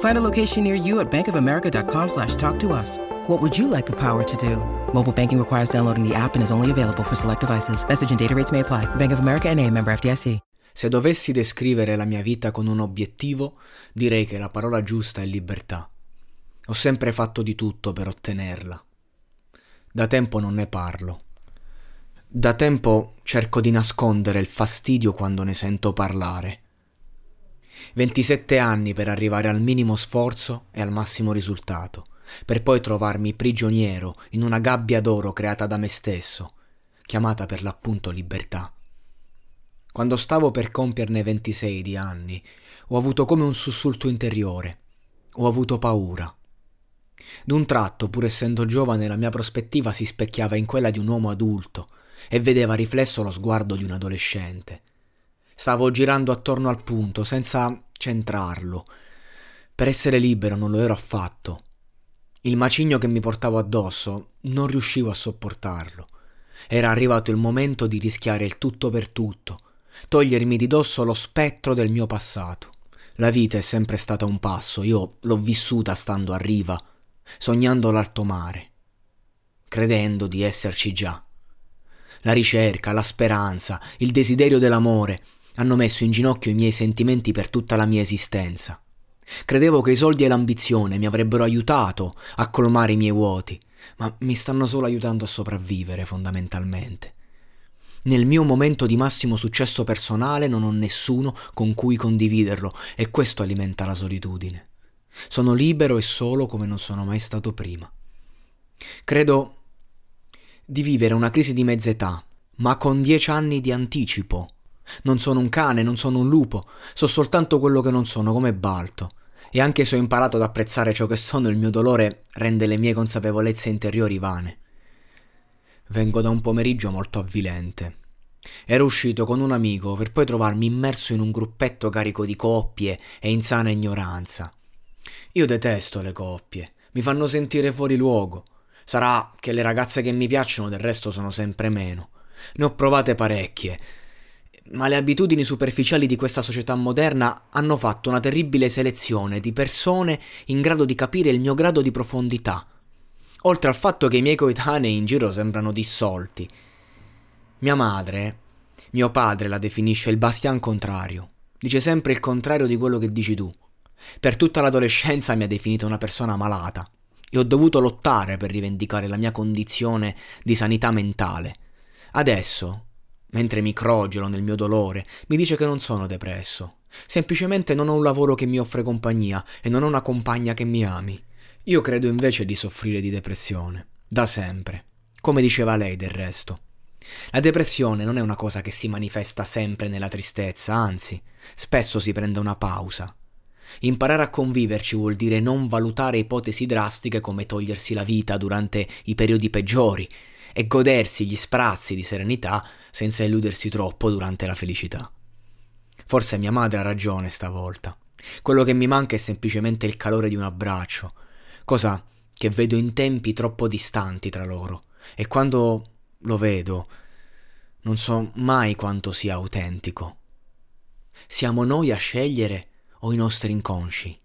Find a location near you at bankofamerica.com slash talk to us. What would you like the power to do? Mobile banking requires downloading the app and is only available for select devices. Message and data rates may apply. Bank of America and a member FDIC. Se dovessi descrivere la mia vita con un obiettivo, direi che la parola giusta è libertà. Ho sempre fatto di tutto per ottenerla. Da tempo non ne parlo. Da tempo cerco di nascondere il fastidio quando ne sento parlare. 27 anni per arrivare al minimo sforzo e al massimo risultato, per poi trovarmi prigioniero in una gabbia d'oro creata da me stesso, chiamata per l'appunto libertà. Quando stavo per compierne 26 di anni, ho avuto come un sussulto interiore. Ho avuto paura. D'un tratto, pur essendo giovane, la mia prospettiva si specchiava in quella di un uomo adulto e vedeva riflesso lo sguardo di un adolescente. Stavo girando attorno al punto, senza centrarlo. Per essere libero non lo ero affatto. Il macigno che mi portavo addosso non riuscivo a sopportarlo. Era arrivato il momento di rischiare il tutto per tutto, togliermi di dosso lo spettro del mio passato. La vita è sempre stata un passo, io l'ho vissuta stando a riva, sognando l'alto mare, credendo di esserci già. La ricerca, la speranza, il desiderio dell'amore hanno messo in ginocchio i miei sentimenti per tutta la mia esistenza. Credevo che i soldi e l'ambizione mi avrebbero aiutato a colmare i miei vuoti, ma mi stanno solo aiutando a sopravvivere fondamentalmente. Nel mio momento di massimo successo personale non ho nessuno con cui condividerlo e questo alimenta la solitudine. Sono libero e solo come non sono mai stato prima. Credo di vivere una crisi di mezza età, ma con dieci anni di anticipo. Non sono un cane, non sono un lupo, so soltanto quello che non sono, come Balto. E anche se ho imparato ad apprezzare ciò che sono, il mio dolore rende le mie consapevolezze interiori vane. Vengo da un pomeriggio molto avvilente. Ero uscito con un amico per poi trovarmi immerso in un gruppetto carico di coppie e in sana ignoranza. Io detesto le coppie, mi fanno sentire fuori luogo. Sarà che le ragazze che mi piacciono del resto sono sempre meno. Ne ho provate parecchie, ma le abitudini superficiali di questa società moderna hanno fatto una terribile selezione di persone in grado di capire il mio grado di profondità oltre al fatto che i miei coetanei in giro sembrano dissolti. Mia madre, mio padre la definisce il bastian contrario. Dice sempre il contrario di quello che dici tu. Per tutta l'adolescenza mi ha definito una persona malata e ho dovuto lottare per rivendicare la mia condizione di sanità mentale. Adesso, mentre mi crogelo nel mio dolore, mi dice che non sono depresso. Semplicemente non ho un lavoro che mi offre compagnia e non ho una compagna che mi ami. Io credo invece di soffrire di depressione, da sempre, come diceva lei del resto. La depressione non è una cosa che si manifesta sempre nella tristezza, anzi, spesso si prende una pausa. Imparare a conviverci vuol dire non valutare ipotesi drastiche come togliersi la vita durante i periodi peggiori e godersi gli sprazzi di serenità senza illudersi troppo durante la felicità. Forse mia madre ha ragione stavolta. Quello che mi manca è semplicemente il calore di un abbraccio, cosa che vedo in tempi troppo distanti tra loro, e quando lo vedo non so mai quanto sia autentico. Siamo noi a scegliere o i nostri inconsci?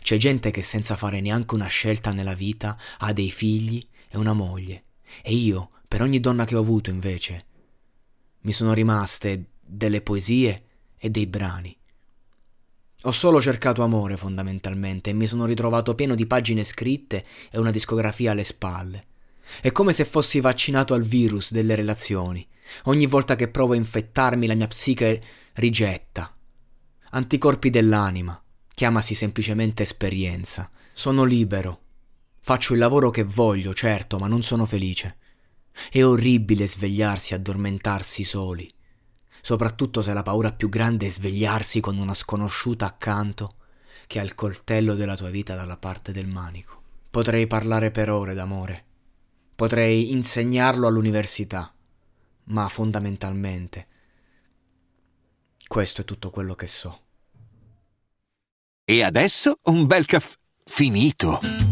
C'è gente che senza fare neanche una scelta nella vita ha dei figli e una moglie. E io, per ogni donna che ho avuto invece, mi sono rimaste delle poesie e dei brani. Ho solo cercato amore fondamentalmente e mi sono ritrovato pieno di pagine scritte e una discografia alle spalle. È come se fossi vaccinato al virus delle relazioni. Ogni volta che provo a infettarmi la mia psiche rigetta. Anticorpi dell'anima. Chiamasi semplicemente esperienza. Sono libero. Faccio il lavoro che voglio, certo, ma non sono felice. È orribile svegliarsi e addormentarsi soli soprattutto se la paura più grande è svegliarsi con una sconosciuta accanto che ha il coltello della tua vita dalla parte del manico. Potrei parlare per ore d'amore, potrei insegnarlo all'università, ma fondamentalmente questo è tutto quello che so. E adesso un bel caffè finito.